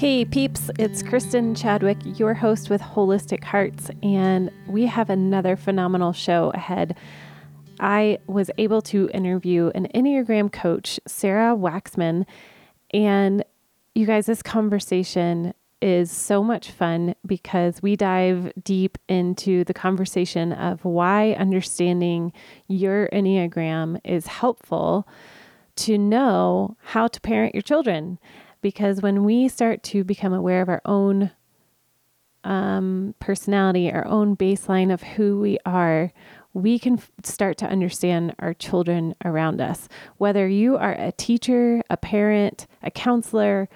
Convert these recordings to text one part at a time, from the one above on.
Hey peeps, it's Kristen Chadwick, your host with Holistic Hearts, and we have another phenomenal show ahead. I was able to interview an Enneagram coach, Sarah Waxman, and you guys, this conversation is so much fun because we dive deep into the conversation of why understanding your Enneagram is helpful to know how to parent your children. Because when we start to become aware of our own um, personality, our own baseline of who we are, we can f- start to understand our children around us. Whether you are a teacher, a parent, a counselor,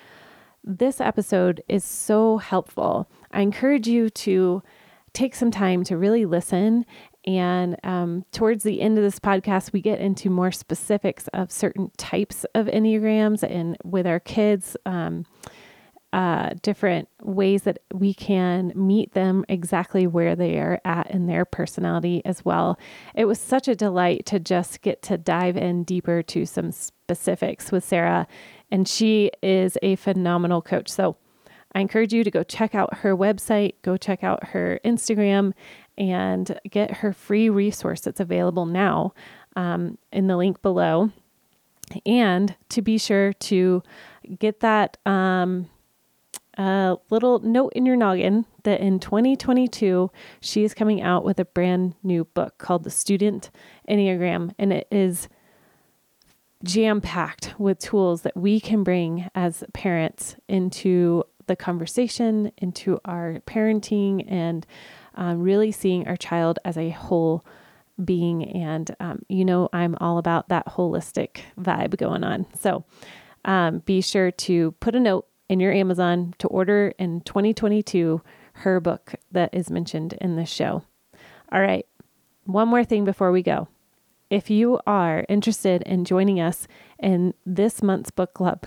this episode is so helpful. I encourage you to take some time to really listen. And um, towards the end of this podcast, we get into more specifics of certain types of Enneagrams and with our kids. Um, uh, different ways that we can meet them exactly where they are at in their personality as well. It was such a delight to just get to dive in deeper to some specifics with Sarah, and she is a phenomenal coach. So I encourage you to go check out her website, go check out her Instagram, and get her free resource that's available now um, in the link below. And to be sure to get that. Um, a little note in your noggin that in 2022, she is coming out with a brand new book called The Student Enneagram, and it is jam packed with tools that we can bring as parents into the conversation, into our parenting, and um, really seeing our child as a whole being. And, um, you know, I'm all about that holistic vibe going on. So um, be sure to put a note in your Amazon to order in 2022 her book that is mentioned in this show. All right, one more thing before we go. If you are interested in joining us in this month's book club,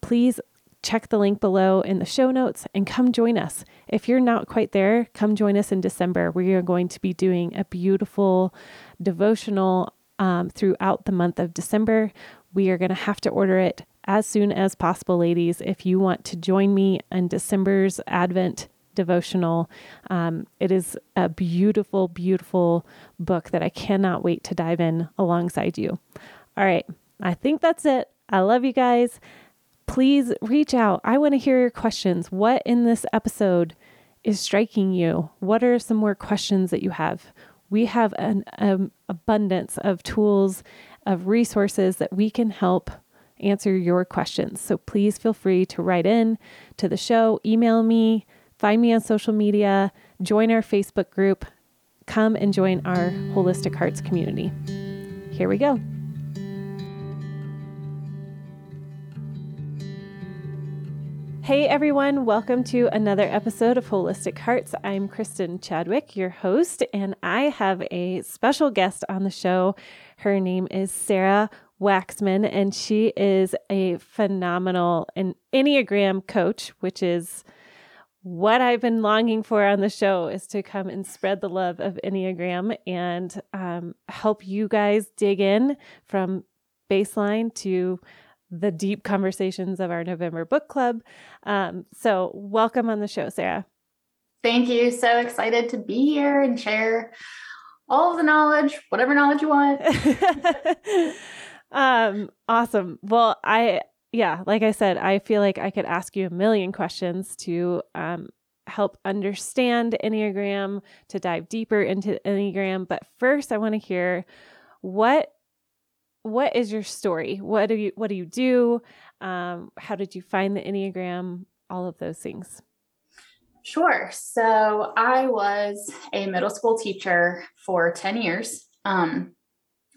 please check the link below in the show notes and come join us. If you're not quite there, come join us in December. We are going to be doing a beautiful devotional um, throughout the month of December. We are going to have to order it as soon as possible, ladies, if you want to join me in December's Advent devotional. Um, it is a beautiful, beautiful book that I cannot wait to dive in alongside you. All right, I think that's it. I love you guys. Please reach out. I want to hear your questions. What in this episode is striking you? What are some more questions that you have? We have an um, abundance of tools, of resources that we can help answer your questions. So please feel free to write in to the show, email me, find me on social media, join our Facebook group, come and join our Holistic Hearts community. Here we go. Hey everyone, welcome to another episode of Holistic Hearts. I'm Kristen Chadwick, your host, and I have a special guest on the show. Her name is Sarah Waxman, and she is a phenomenal an Enneagram coach, which is what I've been longing for on the show is to come and spread the love of Enneagram and um, help you guys dig in from baseline to the deep conversations of our November book club. Um, so, welcome on the show, Sarah. Thank you. So excited to be here and share all of the knowledge, whatever knowledge you want. um, awesome. Well, I, yeah, like I said, I feel like I could ask you a million questions to um, help understand Enneagram, to dive deeper into Enneagram. But first, I want to hear what what is your story? What do you what do you do? Um, how did you find the Enneagram? All of those things. Sure. So I was a middle school teacher for 10 years. Um,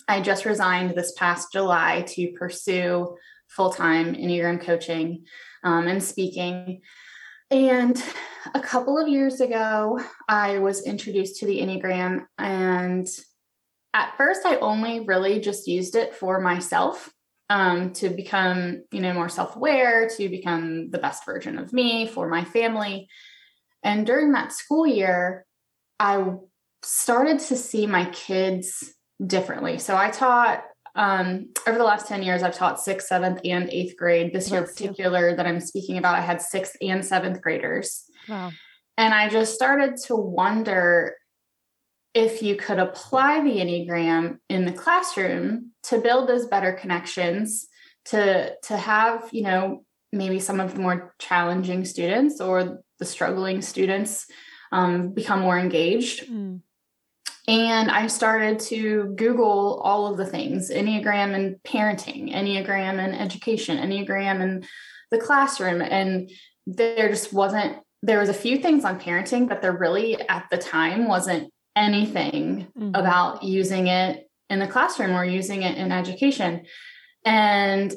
I just resigned this past July to pursue full time Enneagram coaching um, and speaking. And a couple of years ago, I was introduced to the Enneagram. And at first, I only really just used it for myself um, to become, you know, more self aware, to become the best version of me for my family. And during that school year, I started to see my kids differently. So I taught um, over the last 10 years, I've taught sixth, seventh, and eighth grade. This year, particular, that I'm speaking about, I had sixth and seventh graders. Wow. And I just started to wonder if you could apply the Enneagram in the classroom to build those better connections, to, to have, you know, maybe some of the more challenging students or the struggling students um, become more engaged. Mm. And I started to Google all of the things Enneagram and parenting, Enneagram and education, Enneagram and the classroom. And there just wasn't, there was a few things on parenting, but there really at the time wasn't anything mm-hmm. about using it in the classroom or using it in education. And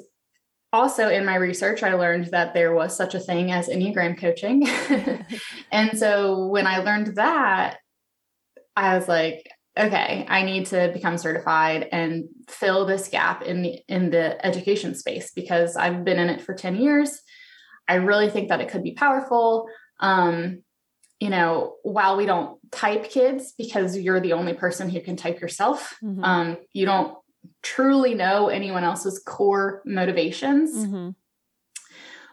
also in my research, I learned that there was such a thing as Enneagram coaching. and so when I learned that, I was like, okay, I need to become certified and fill this gap in the in the education space because I've been in it for 10 years. I really think that it could be powerful. Um, you know, while we don't type kids because you're the only person who can type yourself, mm-hmm. um, you don't truly know anyone else's core motivations. Mm-hmm.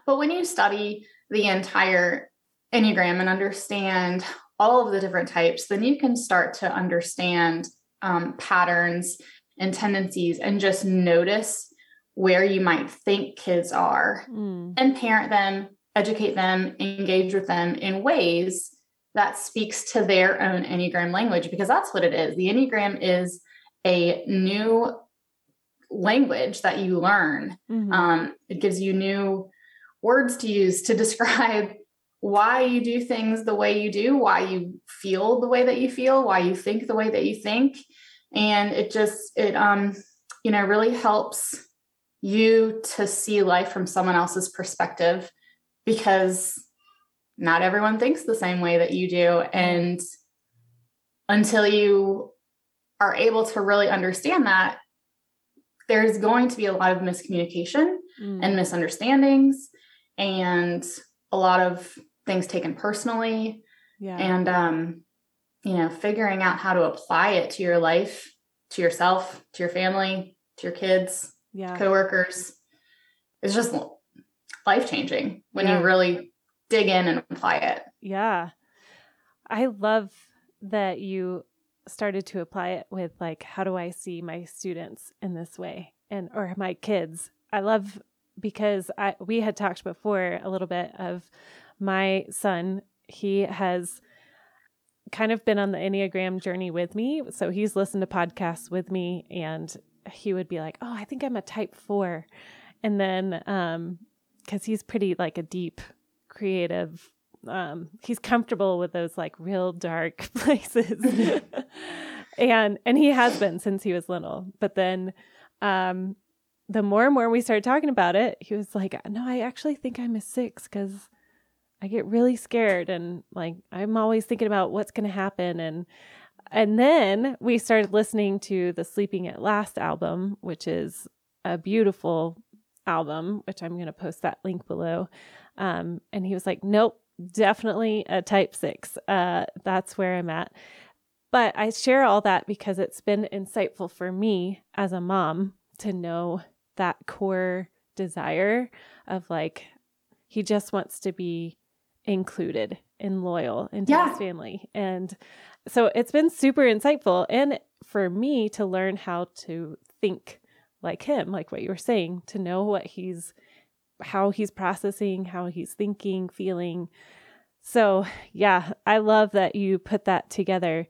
But when you study the entire Enneagram and understand all of the different types, then you can start to understand um, patterns and tendencies and just notice where you might think kids are mm. and parent them, educate them, engage with them in ways that speaks to their own Enneagram language, because that's what it is. The Enneagram is a new language that you learn. Mm-hmm. Um, it gives you new words to use to describe why you do things the way you do, why you feel the way that you feel, why you think the way that you think. And it just, it, um, you know, really helps you to see life from someone else's perspective because not everyone thinks the same way that you do. And until you are able to really understand that, there's going to be a lot of miscommunication mm. and misunderstandings and a lot of things taken personally yeah. and um you know figuring out how to apply it to your life to yourself to your family to your kids yeah coworkers it's just life changing when yeah. you really dig in and apply it yeah i love that you started to apply it with like how do i see my students in this way and or my kids i love because i we had talked before a little bit of my son, he has kind of been on the Enneagram journey with me. So he's listened to podcasts with me and he would be like, Oh, I think I'm a type four. And then, um, cause he's pretty like a deep creative, um, he's comfortable with those like real dark places. and, and he has been since he was little. But then, um, the more and more we started talking about it, he was like, No, I actually think I'm a six because I get really scared and like I'm always thinking about what's going to happen and and then we started listening to the Sleeping at Last album, which is a beautiful album, which I'm going to post that link below. Um, and he was like, "Nope, definitely a type 6. Uh, that's where I'm at." But I share all that because it's been insightful for me as a mom to know that core desire of like he just wants to be included and loyal into yeah. his family. And so it's been super insightful. And for me to learn how to think like him, like what you were saying, to know what he's, how he's processing, how he's thinking, feeling. So, yeah, I love that you put that together.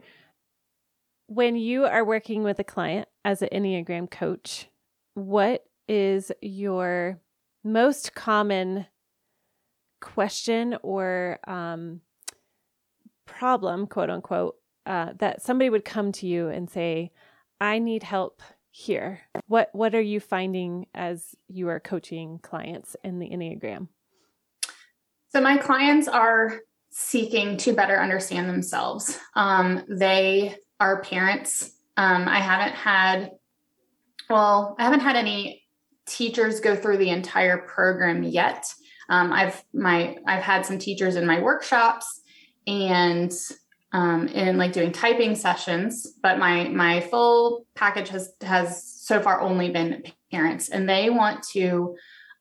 When you are working with a client as an Enneagram coach, what is your most common question or um, problem, quote unquote, uh, that somebody would come to you and say, "I need help here." What What are you finding as you are coaching clients in the Enneagram? So my clients are seeking to better understand themselves. Um, they are parents. Um, I haven't had, well, I haven't had any teachers go through the entire program yet. Um, I've my I've had some teachers in my workshops, and um, in like doing typing sessions, but my my full package has has so far only been parents, and they want to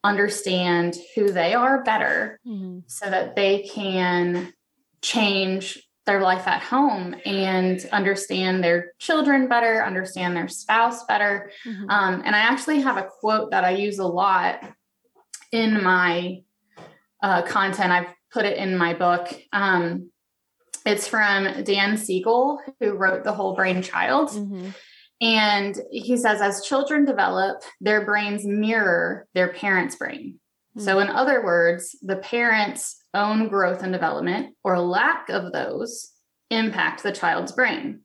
understand who they are better mm-hmm. so that they can change their life at home and understand their children better, understand their spouse better. Mm-hmm. Um, and I actually have a quote that I use a lot in my uh, content. I've put it in my book. Um, it's from Dan Siegel, who wrote The Whole Brain Child. Mm-hmm. And he says, as children develop, their brains mirror their parents' brain. Mm-hmm. So, in other words, the parents' own growth and development, or lack of those, impact the child's brain.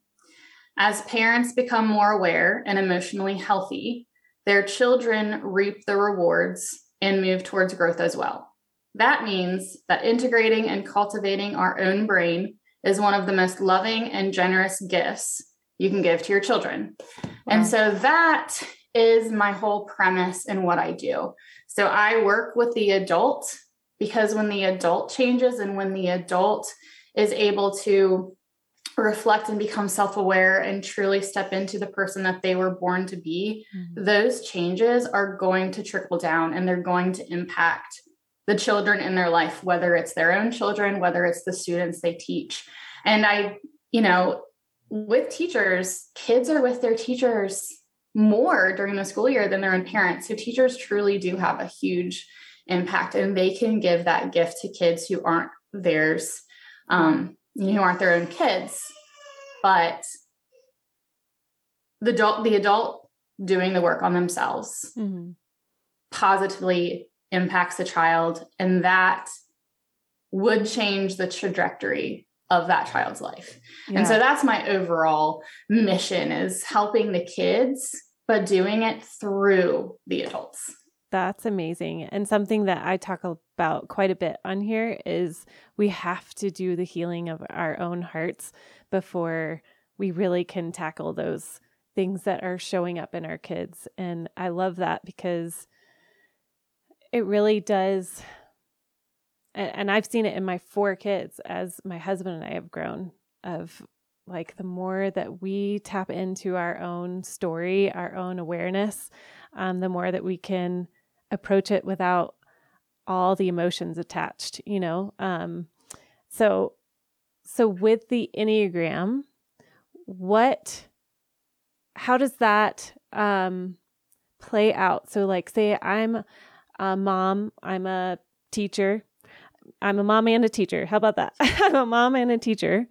As parents become more aware and emotionally healthy, their children reap the rewards and move towards growth as well. That means that integrating and cultivating our own brain is one of the most loving and generous gifts you can give to your children. Wow. And so that is my whole premise in what I do. So I work with the adult because when the adult changes and when the adult is able to reflect and become self aware and truly step into the person that they were born to be, mm-hmm. those changes are going to trickle down and they're going to impact the children in their life, whether it's their own children, whether it's the students they teach. And I, you know, with teachers, kids are with their teachers more during the school year than their own parents. So teachers truly do have a huge impact and they can give that gift to kids who aren't theirs, um, who aren't their own kids. But the adult, the adult doing the work on themselves mm-hmm. positively impacts the child and that would change the trajectory of that child's life. Yeah. And so that's my overall mission is helping the kids but doing it through the adults. That's amazing. And something that I talk about quite a bit on here is we have to do the healing of our own hearts before we really can tackle those things that are showing up in our kids. And I love that because it really does and, and I've seen it in my four kids as my husband and I have grown of like the more that we tap into our own story, our own awareness, um, the more that we can approach it without all the emotions attached, you know? Um, so, so with the Enneagram, what, how does that, um, play out? So like, say I'm a mom, I'm a teacher, I'm a mom and a teacher. How about that? I'm a mom and a teacher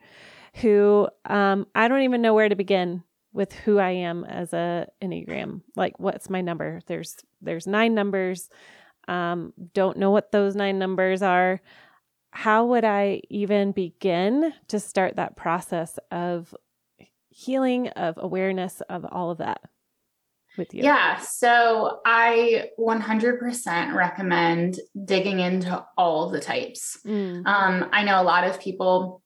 who um, I don't even know where to begin with who I am as a enneagram. Like, what's my number? There's there's nine numbers. Um, don't know what those nine numbers are. How would I even begin to start that process of healing, of awareness, of all of that? With you? Yeah. So I 100% recommend digging into all the types. Mm. Um, I know a lot of people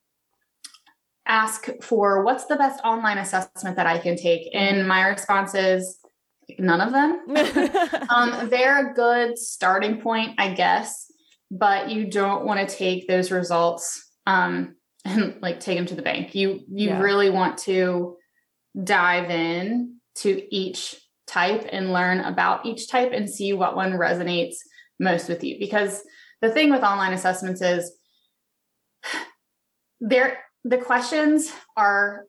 ask for what's the best online assessment that I can take. And my response is none of them. um, they're a good starting point, I guess, but you don't want to take those results um, and like take them to the bank. You you yeah. really want to dive in to each type and learn about each type and see what one resonates most with you. Because the thing with online assessments is there the questions are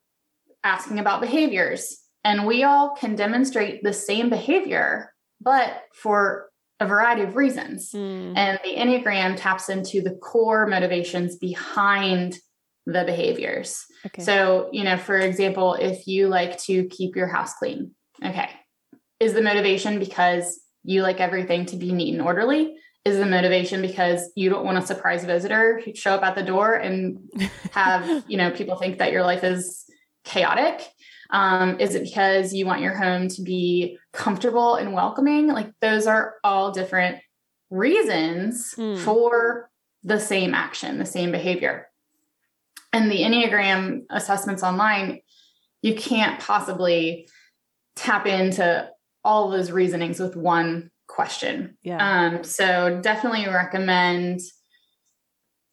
asking about behaviors and we all can demonstrate the same behavior but for a variety of reasons. Mm. And the Enneagram taps into the core motivations behind the behaviors. Okay. So, you know, for example, if you like to keep your house clean, okay, is the motivation because you like everything to be neat and orderly? Is the motivation because you don't want a surprise visitor who show up at the door and have, you know, people think that your life is chaotic? Um, is it because you want your home to be comfortable and welcoming? Like those are all different reasons mm. for the same action, the same behavior. And the Enneagram assessments online, you can't possibly tap into all those reasonings with one question. Yeah. Um, so definitely recommend,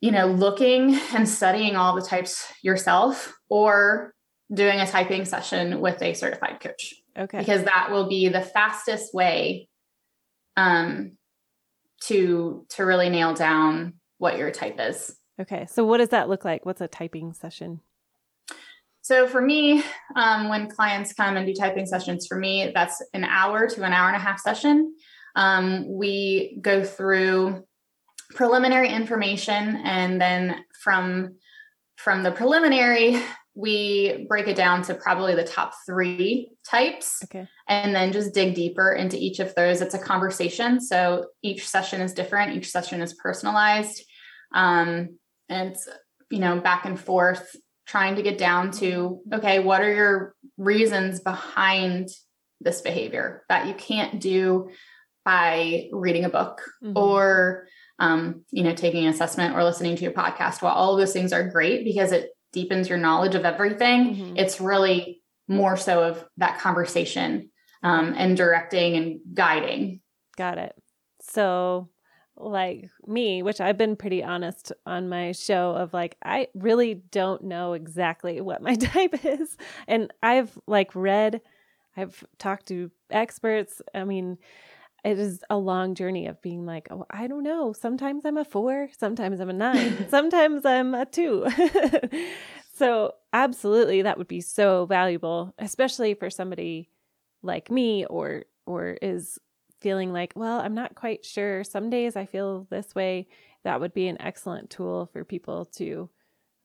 you know, looking and studying all the types yourself or doing a typing session with a certified coach. Okay. Because that will be the fastest way um, to to really nail down what your type is. Okay. So what does that look like? What's a typing session? So for me, um, when clients come and do typing sessions, for me, that's an hour to an hour and a half session. Um, we go through preliminary information, and then from from the preliminary, we break it down to probably the top three types okay. and then just dig deeper into each of those. It's a conversation. So each session is different, each session is personalized. Um, and it's, you know, back and forth, trying to get down to okay, what are your reasons behind this behavior that you can't do by reading a book mm-hmm. or um, you know, taking an assessment or listening to a podcast. While all of those things are great because it deepens your knowledge of everything. Mm-hmm. It's really more so of that conversation um, and directing and guiding. Got it. So, like me, which I've been pretty honest on my show of like, I really don't know exactly what my type is. And I've like read, I've talked to experts. I mean, it is a long journey of being like, oh, I don't know. Sometimes I'm a four, sometimes I'm a nine, sometimes I'm a two. so, absolutely, that would be so valuable, especially for somebody like me or or is feeling like, well, I'm not quite sure. Some days I feel this way. That would be an excellent tool for people to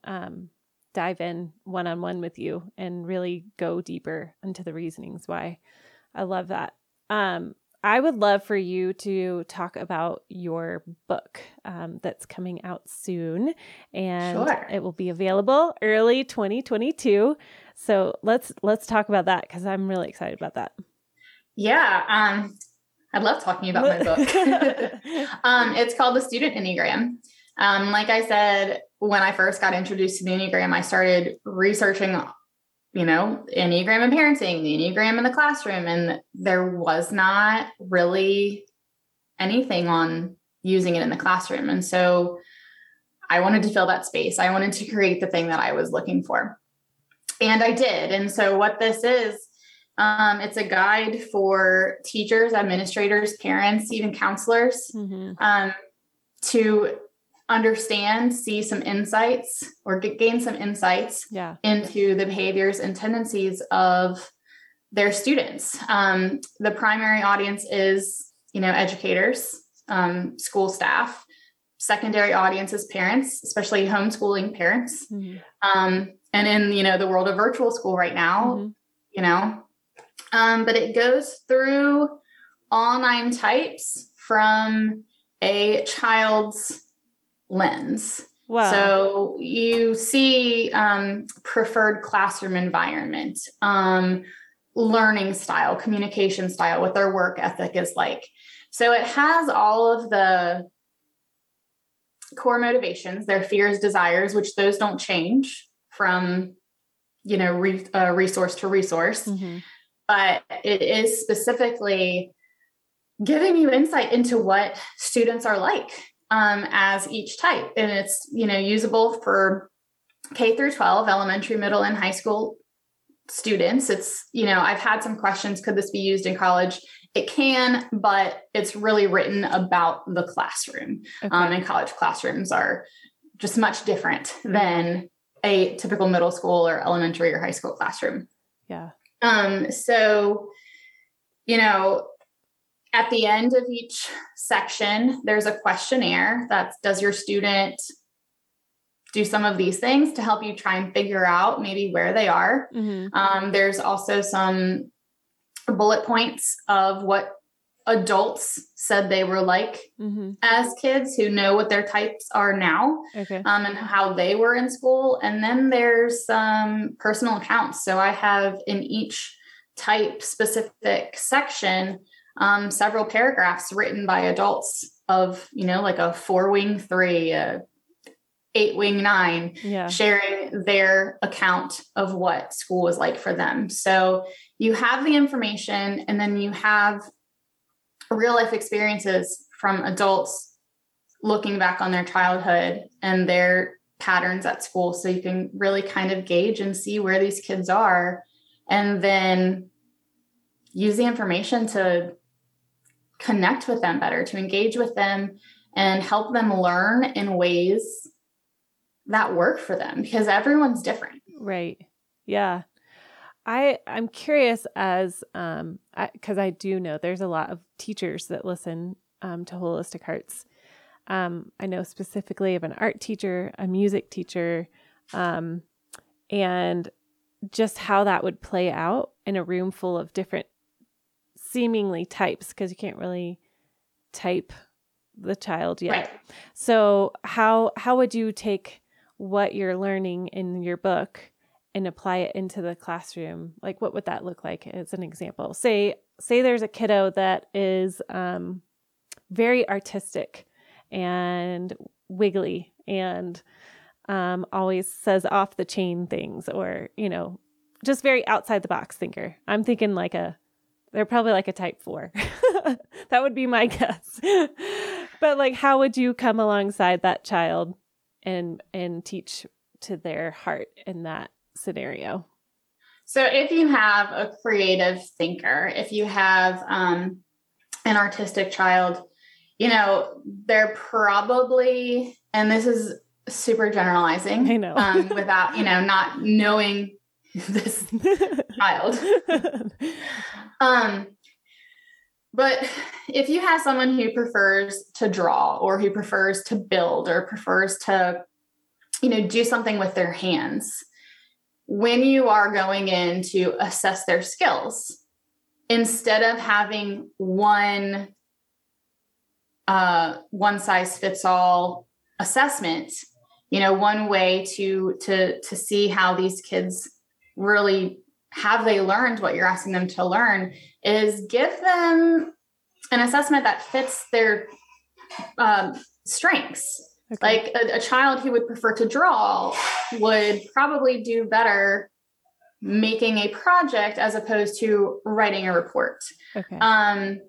um, dive in one on one with you and really go deeper into the reasonings why. I love that. Um, I would love for you to talk about your book um, that's coming out soon, and sure. it will be available early 2022. So let's let's talk about that because I'm really excited about that. Yeah, um, I love talking about my book. um, it's called The Student Enneagram. Um, like I said, when I first got introduced to the Enneagram, I started researching you know, Enneagram and parenting, the Enneagram in the classroom. And there was not really anything on using it in the classroom. And so I wanted to fill that space. I wanted to create the thing that I was looking for. And I did. And so what this is, um, it's a guide for teachers, administrators, parents, even counselors mm-hmm. um, to understand, see some insights or get, gain some insights yeah. into the behaviors and tendencies of their students. Um, the primary audience is, you know, educators, um, school staff. Secondary audience is parents, especially homeschooling parents. Mm-hmm. Um, and in, you know, the world of virtual school right now, mm-hmm. you know, um, but it goes through all nine types from a child's lens. Wow. So you see um, preferred classroom environment, um, learning style, communication style, what their work ethic is like. So it has all of the core motivations, their fears, desires, which those don't change from, you know, re, uh, resource to resource. Mm-hmm. But it is specifically giving you insight into what students are like um, as each type. And it's, you know, usable for K through 12, elementary, middle, and high school students. It's, you know, I've had some questions could this be used in college? It can, but it's really written about the classroom. Okay. Um, and college classrooms are just much different than a typical middle school or elementary or high school classroom. Yeah. Um, so, you know, at the end of each section, there's a questionnaire that does your student do some of these things to help you try and figure out maybe where they are. Mm-hmm. Um, there's also some bullet points of what adults said they were like mm-hmm. as kids who know what their types are now okay. um, and how they were in school. And then there's some personal accounts. So I have in each type specific section um, several paragraphs written by adults of, you know, like a four wing three, a eight wing nine, yeah. sharing their account of what school was like for them. So you have the information and then you have real life experiences from adults looking back on their childhood and their patterns at school. So you can really kind of gauge and see where these kids are. And then use the information to connect with them better to engage with them and help them learn in ways that work for them because everyone's different. Right. Yeah i i'm curious as um because I, I, do know there's a lot of teachers that listen um, to holistic hearts um, I know specifically of an art teacher, a music teacher, um, and just how that would play out in a room full of different seemingly types because you can't really type the child yet. Right. So how how would you take what you're learning in your book and apply it into the classroom? Like what would that look like as an example? Say say there's a kiddo that is um, very artistic and wiggly and um, always says off the chain things or, you know, just very outside the box thinker. I'm thinking like a, they're probably like a type four. that would be my guess. but like, how would you come alongside that child and, and teach to their heart in that scenario? So if you have a creative thinker, if you have um, an artistic child, you know, they're probably, and this is super generalizing. I know. um, without, you know, not knowing this child. um, but if you have someone who prefers to draw or who prefers to build or prefers to, you know, do something with their hands, when you are going in to assess their skills, instead of having one uh, one size fits all assessment you know one way to to to see how these kids really have they learned what you're asking them to learn is give them an assessment that fits their um, strengths okay. like a, a child who would prefer to draw would probably do better making a project as opposed to writing a report okay. um,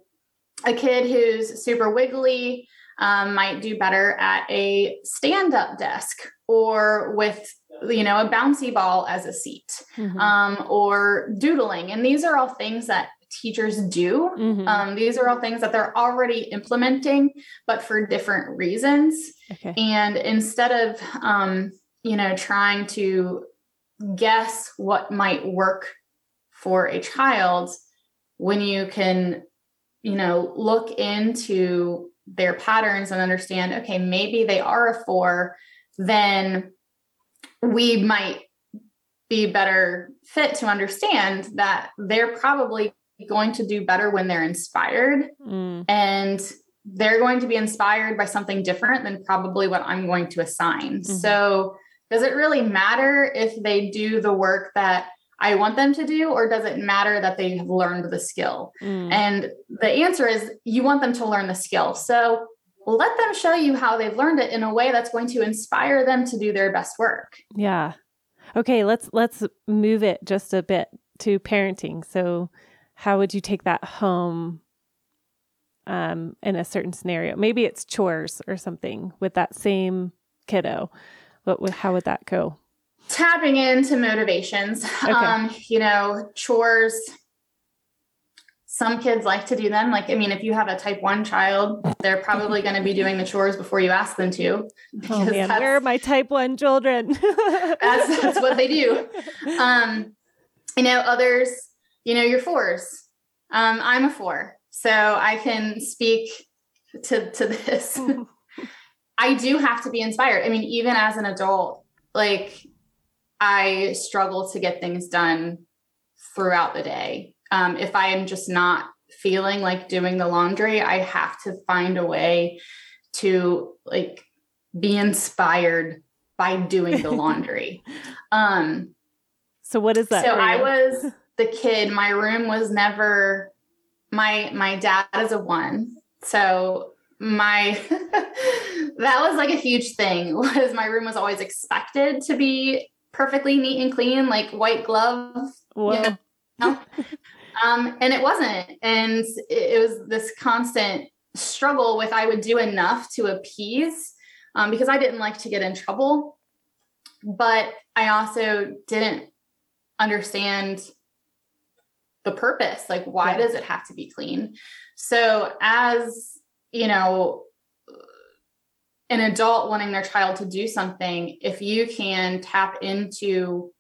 a kid who's super wiggly um, might do better at a stand up desk or with you know a bouncy ball as a seat mm-hmm. um, or doodling and these are all things that teachers do mm-hmm. um, these are all things that they're already implementing but for different reasons okay. and instead of um, you know trying to guess what might work for a child when you can you know, look into their patterns and understand, okay, maybe they are a four, then we might be better fit to understand that they're probably going to do better when they're inspired. Mm. And they're going to be inspired by something different than probably what I'm going to assign. Mm-hmm. So, does it really matter if they do the work that I want them to do, or does it matter that they have learned the skill? Mm. And the answer is you want them to learn the skill. So let them show you how they've learned it in a way that's going to inspire them to do their best work. Yeah. Okay, let's let's move it just a bit to parenting. So how would you take that home um in a certain scenario? Maybe it's chores or something with that same kiddo. What how would that go? tapping into motivations. Okay. Um, you know, chores. Some kids like to do them. Like, I mean, if you have a type one child, they're probably going to be doing the chores before you ask them to. Oh man, where are my type one children? that's, that's what they do. Um, you know, others, you know, you're fours. Um, I'm a four, so I can speak to to this. I do have to be inspired. I mean, even as an adult, like I struggle to get things done throughout the day. Um, if I am just not feeling like doing the laundry, I have to find a way to like be inspired by doing the laundry. um, so what is that? So I was the kid. My room was never my my dad is a one. So my that was like a huge thing was my room was always expected to be perfectly neat and clean, like white gloves. You know? um, and it wasn't. And it was this constant struggle with I would do enough to appease um, because I didn't like to get in trouble. But I also didn't understand the purpose. Like, why yeah. does it have to be clean? So, as you know, an adult wanting their child to do something, if you can tap into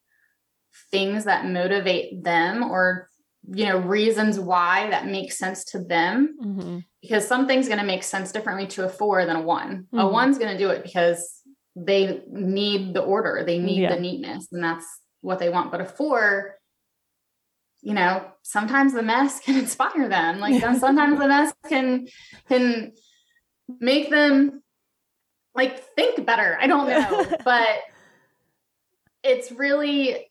things that motivate them or you know reasons why that makes sense to them mm-hmm. because something's going to make sense differently to a four than a one mm-hmm. a one's going to do it because they need the order they need yeah. the neatness and that's what they want but a four you know sometimes the mess can inspire them like sometimes the mess can can make them like think better i don't know but it's really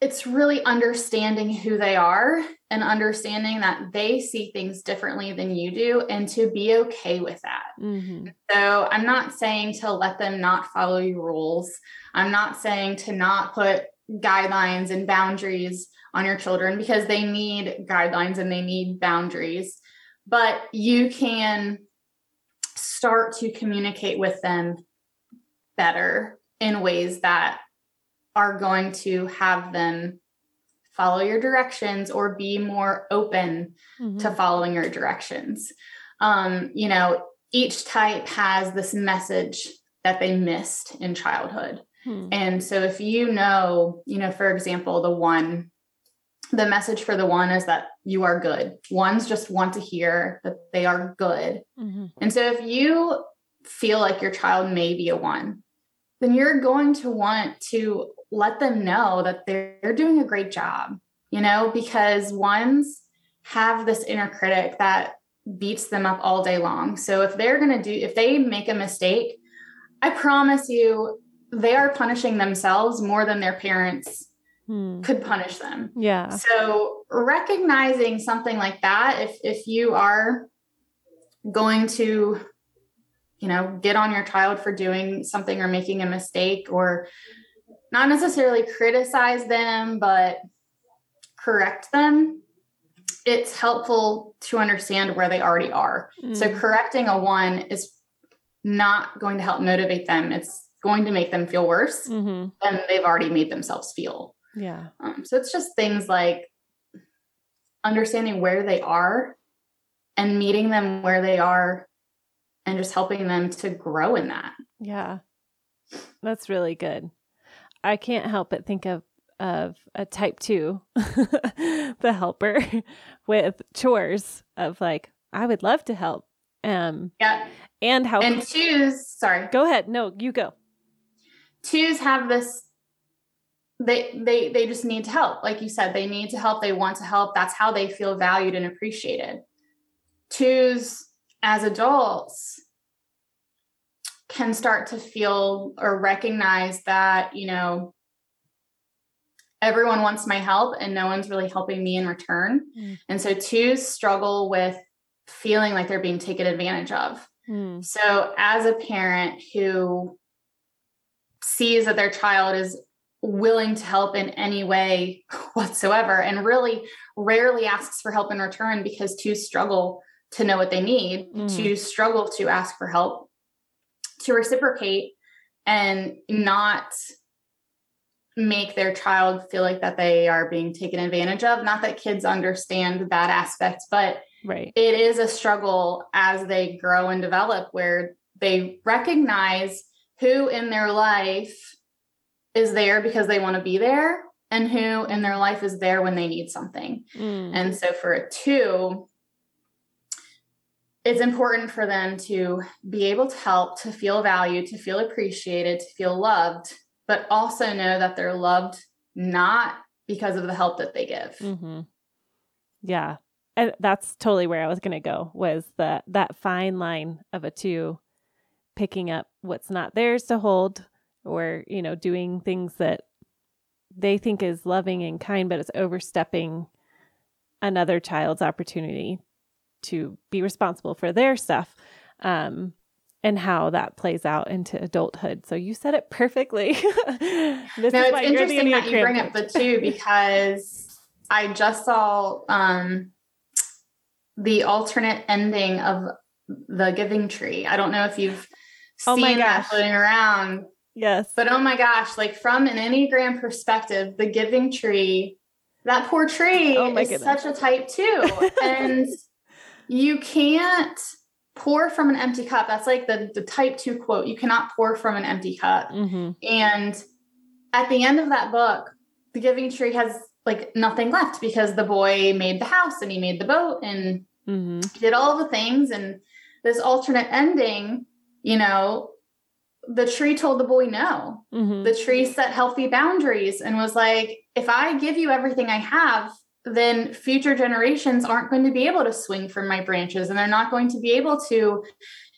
it's really understanding who they are and understanding that they see things differently than you do and to be okay with that. Mm-hmm. So I'm not saying to let them not follow your rules. I'm not saying to not put guidelines and boundaries on your children because they need guidelines and they need boundaries. But you can start to communicate with them better in ways that are going to have them follow your directions or be more open mm-hmm. to following your directions. Um, you know, each type has this message that they missed in childhood. Hmm. And so if you know, you know, for example, the one, the message for the one is that you are good. Ones just want to hear that they are good. Mm-hmm. And so if you feel like your child may be a one, then you're going to want to let them know that they're doing a great job, you know, because ones have this inner critic that beats them up all day long. So if they're going to do, if they make a mistake, I promise you, they are punishing themselves more than their parents hmm. could punish them. Yeah. So recognizing something like that, if if you are going to, you know, get on your child for doing something or making a mistake or not necessarily criticize them, but correct them, it's helpful to understand where they already are. Mm. So correcting a one is not going to help motivate them. It's going to make them feel worse mm-hmm. than they've already made themselves feel. Yeah. Um, so it's just things like understanding where they are and meeting them where they are and just helping them to grow in that. Yeah. That's really good. I can't help but think of of a type 2 the helper with chores of like I would love to help um yeah and how and twos sorry go ahead no you go twos have this they they they just need to help like you said they need to help they want to help that's how they feel valued and appreciated twos as adults can start to feel or recognize that, you know, everyone wants my help and no one's really helping me in return. Mm. And so twos struggle with feeling like they're being taken advantage of. Mm. So as a parent who sees that their child is willing to help in any way whatsoever and really rarely asks for help in return because twos struggle to know what they need, mm. to struggle to ask for help to reciprocate and not make their child feel like that they are being taken advantage of not that kids understand that aspect but right it is a struggle as they grow and develop where they recognize who in their life is there because they want to be there and who in their life is there when they need something mm. and so for a two it's important for them to be able to help, to feel valued, to feel appreciated, to feel loved, but also know that they're loved not because of the help that they give. Mm-hmm. Yeah. And that's totally where I was going to go was that that fine line of a two picking up what's not theirs to hold or, you know, doing things that they think is loving and kind, but it's overstepping another child's opportunity to be responsible for their stuff um, and how that plays out into adulthood. So you said it perfectly. this no, it's interesting that you bring up the two because I just saw um, the alternate ending of the giving tree. I don't know if you've Oh my seen that floating around, Yes. but oh my gosh, like from an Enneagram perspective, the giving tree, that poor tree Oh is goodness. such a type two. and you can't pour from an empty cup. That's like the, the type two quote. You cannot pour from an empty cup. hmm And at the end of that book, the giving tree has like nothing left because the boy made the house and he made the boat and hmm did all the things. And this alternate ending, you know, the tree told the boy no. hmm The tree set healthy boundaries and was like, if I give you everything I have, then future generations aren't going to be able to swing from my branches and they're not going to be able to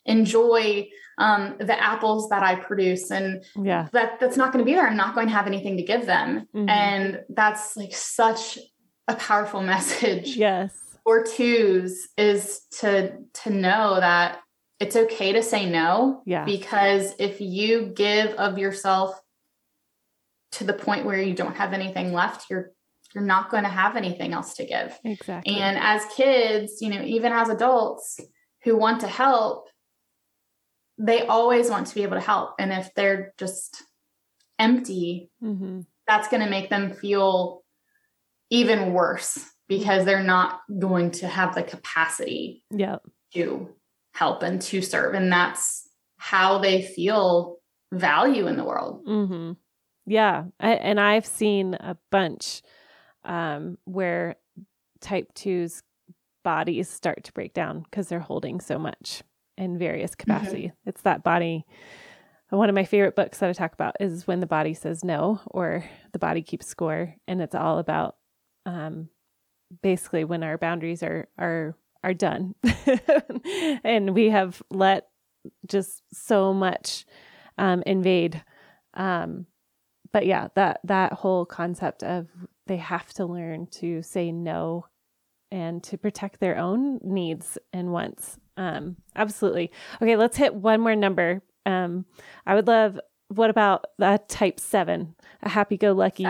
enjoy um, the apples that I produce. And Yeah. that that's not going to be there. I'm not going to have anything to give them. Mhm. And that's like such a powerful message Yes. Or twos is to to know that it's okay to say no Yeah. because if you give of yourself to the point where you don't have anything left you're you're not going to have anything else to give Exactly. and as kids you know even as adults who want to help they always want to be able to help and if they're just empty hmm that's going to make them feel even worse because they're not going to have the capacity Yeah. to help and to serve. And that's how they feel value in the world. hmm Yeah, I, and I've seen a bunch um, where type twos bodies start to break down because they're holding so much in various capacity. It's that body. One of my favorite books that I talk about is when the body says no or the body keeps score, and it's all about um, basically when our boundaries are are are done, and we have let just so much um, invade. Um, but yeah, that that whole concept of they have to learn to say no and to protect their own needs and wants. Um, absolutely. Okay, let's hit one more number. Um, I would love. What about that type seven? A happy-go-lucky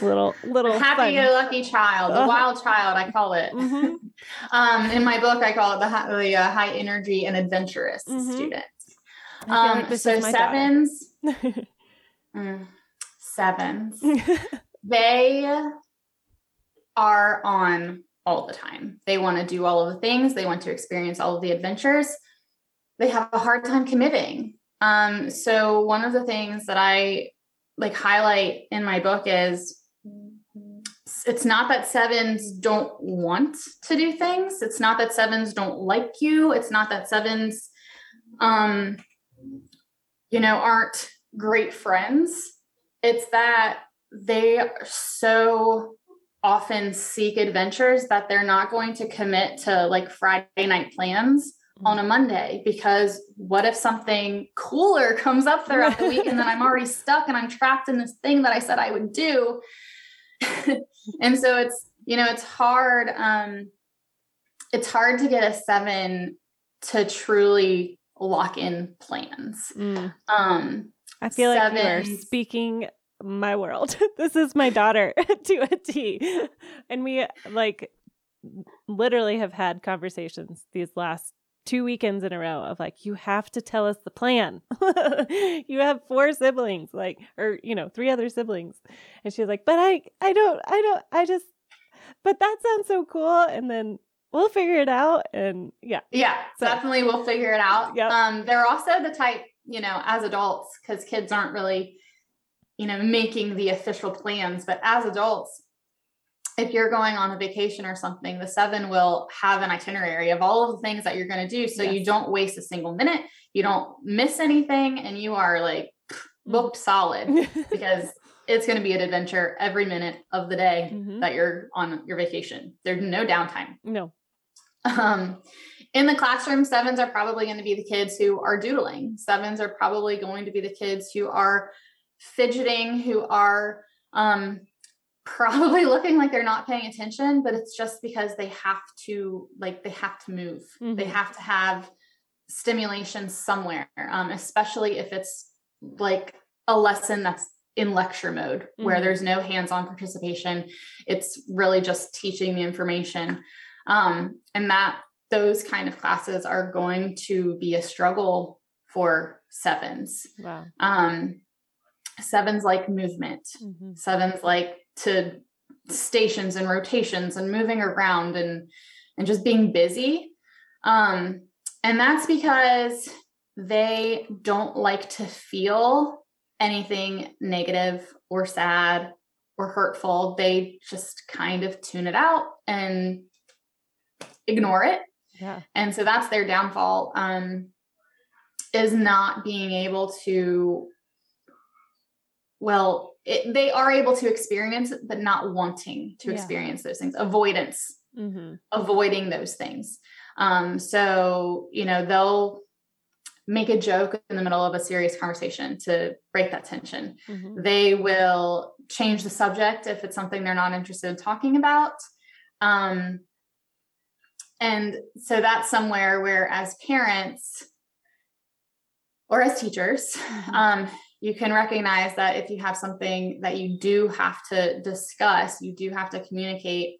Little little Happy fun. lucky child, the Uh-huh. wild child, I call it. Mhm. um, in my book, I call it the, hi- the uh, high energy and adventurous Mhm. student. Um, like so is my daughter. sevens, mm, sevens, they are on all the time. They want to do all of the things, they want to experience all of the adventures. They have a hard time committing. Um, so one of the things that I like highlight in my book is it's not that sevens don't want to do things. It's not that sevens don't like you. It's not that sevens um you know aren't great friends. It's that they so often seek adventures that they're not going to commit to like Friday night plans on a Monday because what if something cooler comes up throughout the week and then I'm already stuck and I'm trapped in this thing that I said I would do. and so it's you know it's hard um it's hard to get a 7 to truly lock in plans. Mm. Um I feel like you are speaking my world. this is my daughter to a T. And we like literally have had conversations these last two weekends in a row of like, you have to tell us the plan. you have four siblings, like, or, you know, three other siblings. And she's like, but I, I don't, I don't, I just, but that sounds so cool. And then we'll figure it out. And yeah. Yeah, So- definitely we'll figure it out. Yep. Um, they're also the type, you know, as adults, because kids aren't really, you know, making the official plans, but as adults, if you're going on a vacation or something, the seven will have an itinerary of all of the things that you're going to do. So you don't waste a single minute, you don't miss anything, and you are like booked solid because it's going to be an adventure every minute of the day Mhm. that you're on your vacation. There's no downtime. No. Um, in the classroom, sevens are probably going to be the kids who are doodling. Sevens are probably going to be the kids who are fidgeting, who are um, probably looking like they're not paying attention, but it's just because they have to, like, they have to move. They Mhm. have to have stimulation somewhere, um, especially if it's like a lesson that's in lecture mode where Mhm. there's no hands-on participation it's really just teaching the information um, and that those kind of classes are going to be a struggle for sevens. Wow. Um, sevens like movement, Mhm. sevens like to stations and rotations and moving around and and just being busy. Um, and that's because they don't like to feel anything negative or sad or hurtful. They just kind of tune it out and ignore it. Yeah. And so that's their downfall. Um, is not being able to well it, they are able to experience it but not wanting to Yeah. experience those things avoidance Mm-hmm. avoiding those things um so you know they'll make a joke in the middle of a serious conversation to break that tension Mm-hmm. they will change the subject if it's something they're not interested in talking about um and so that's somewhere where as parents or as teachers Mhm. um, you can recognize that if you have something that you do have to discuss, you do have to communicate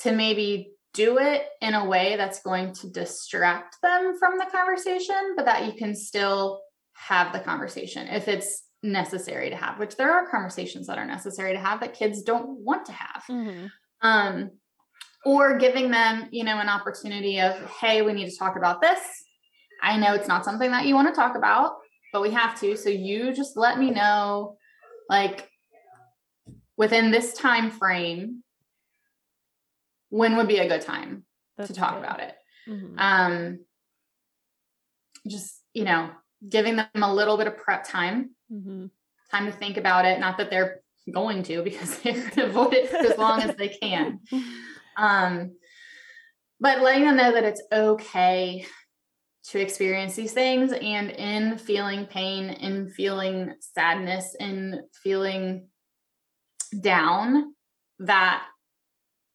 to maybe do it in a way that's going to distract them from the conversation, but that you can still have the conversation if it's necessary to have, which there are conversations that are necessary to have that kids don't want to have. Mm-hmm. Um, or giving them, you know, an opportunity of, hey, we need to talk about this. I know it's not something that you want to talk about, but we have to. So you just let me know, like, within this time frame, when would be a good time to talk about it. Mm-hmm. Um, just you know, giving them a little bit of prep time, Mm-hmm. time to think about it. Not that they're going to, because they're going to avoid it as long as they can. Um, but letting them know that it's okay to experience these things and in feeling pain, in feeling sadness, in feeling down, that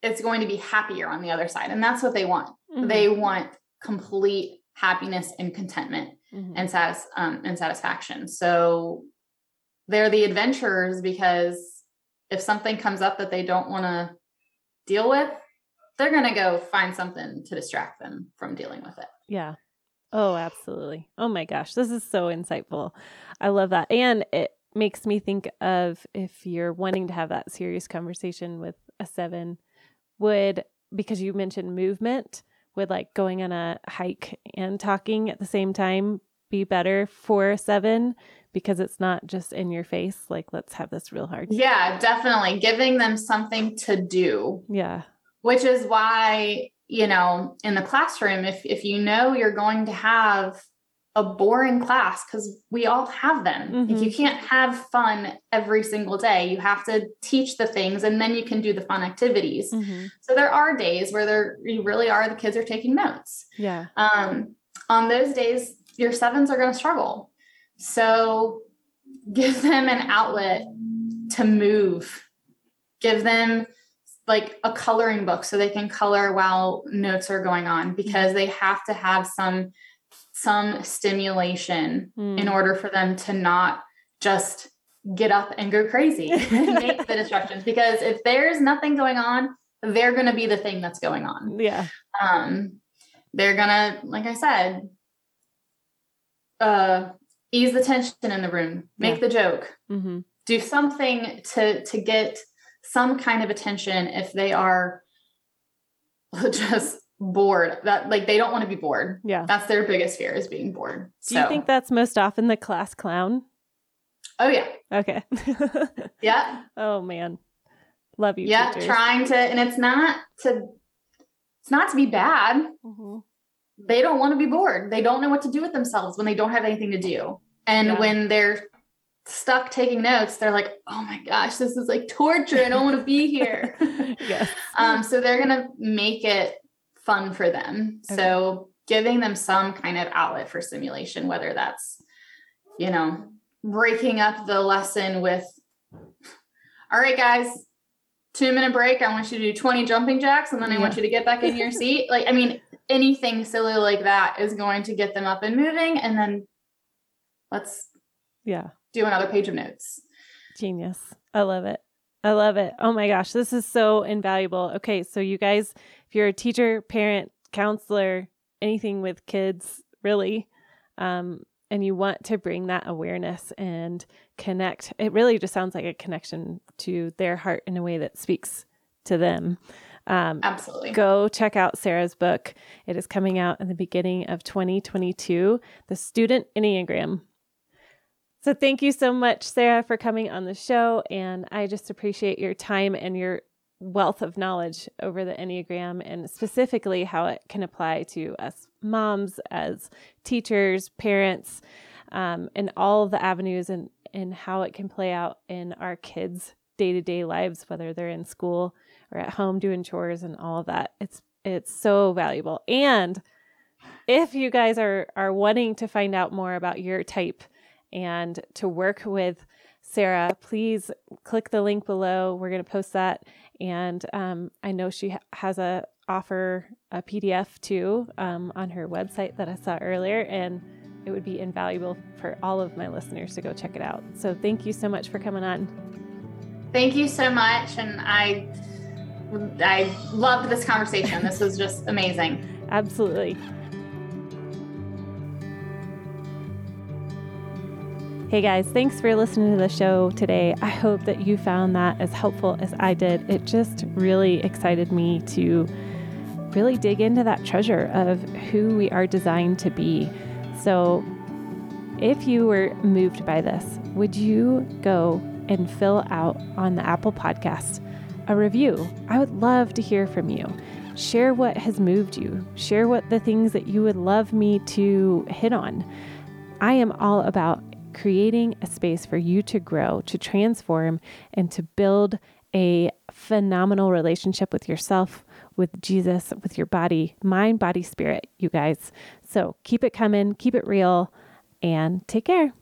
it's going to be happier on the other side. And that's what they want. Mhm. They want complete happiness and contentment Mhm. and satis- um, and satisfaction. So they're the adventurers because if something comes up that they don't want to deal with, they're going to go find something to distract them from dealing with it. Yeah. Oh, absolutely. Oh my gosh, this is so insightful. I love that. And it makes me think of if you're wanting to have that serious conversation with a seven, would, because you mentioned movement, would like going on a hike and talking at the same time be better for a seven because it's not just in your face? Like, let's have this real hard. Yeah, definitely giving them something to do, Yeah. which is why, you know, in the classroom, if if you know you're going to have a boring class because we all have them. Like, Mhm. you can't have fun every single day. You have to teach the things and then you can do the fun activities. hmm So there are days where there you really are the kids are taking notes. Yeah. Um, on those days, your sevens are going to struggle. So give them an outlet to move. Give them like a coloring book so they can color while notes are going on because they have to have some some stimulation Mm. in order for them to not just get up and go crazy and make the distractions because if there's nothing going on they're going to be the thing that's going on Yeah. um they're gonna like i said uh ease the tension in the room make Yeah. the joke hmm do something to to get some kind of attention if they are just bored that like they don't want to be bored Yeah. that's their biggest fear is being bored Do you think that's most often the class clown? oh yeah Okay. yeah oh man. Love you. yeah teachers. trying to and it's not to it's not to be bad Mhm. they don't want to be bored. They don't know what to do with themselves when they don't have anything to do. And Yeah. when they're stuck taking notes, they're like, oh my gosh, this is like torture. I don't want to be here. yes. um, so they're going to make it fun for them. So giving them some kind of outlet for simulation whether that's, you know, breaking up the lesson with, all right, guys, two minute break. I want you to do 20 jumping jacks and then I want you to get back in your seat. Like, I mean, anything silly like that is going to get them up and moving. And then let's Yeah. Do another page of notes. Genius. I love it. I love it. Oh my gosh, this is so invaluable. Okay, so you guys, if you're a teacher, parent, counselor, anything with kids, really. Um, and you want to bring that awareness and connect. It really just sounds like a connection to their heart in a way that speaks to them. Um, Absolutely. Go check out Sarah's book. It is coming out in the beginning of 2022, The Student Enneagram. So, thank you so much, Sarah, for coming on the show. And I just appreciate your time and your wealth of knowledge over the Enneagram and specifically how it can apply to us moms, as teachers, parents, um, and all the avenues and, and how it can play out in our kids' day to day lives, whether they're in school or at home doing chores and all of that. It's it's so valuable. And if you guys are are wanting to find out more about your type and to work with Sarah, please click the link below. We're going to post that and um, I know she ha- has a offer a PDF too um, on her website that I saw earlier, and it would be invaluable for all of my listeners to go check it out. So thank you so much for coming on. Thank you so much, and I I loved this conversation. this was just amazing. Absolutely. Hey guys, thanks for listening to the show today. I hope that you found that as helpful as I did. It just really excited me to really dig into that treasure of who we are designed to be. So, if you were moved by this, would you go and fill out on the Apple Podcast a review? I would love to hear from you. Share what has moved you, share what the things that you would love me to hit on. I am all about creating a space for you to grow, to transform, and to build a phenomenal relationship with yourself, with Jesus, with your body, mind, body, spirit, you guys. So keep it coming, keep it real, and take care.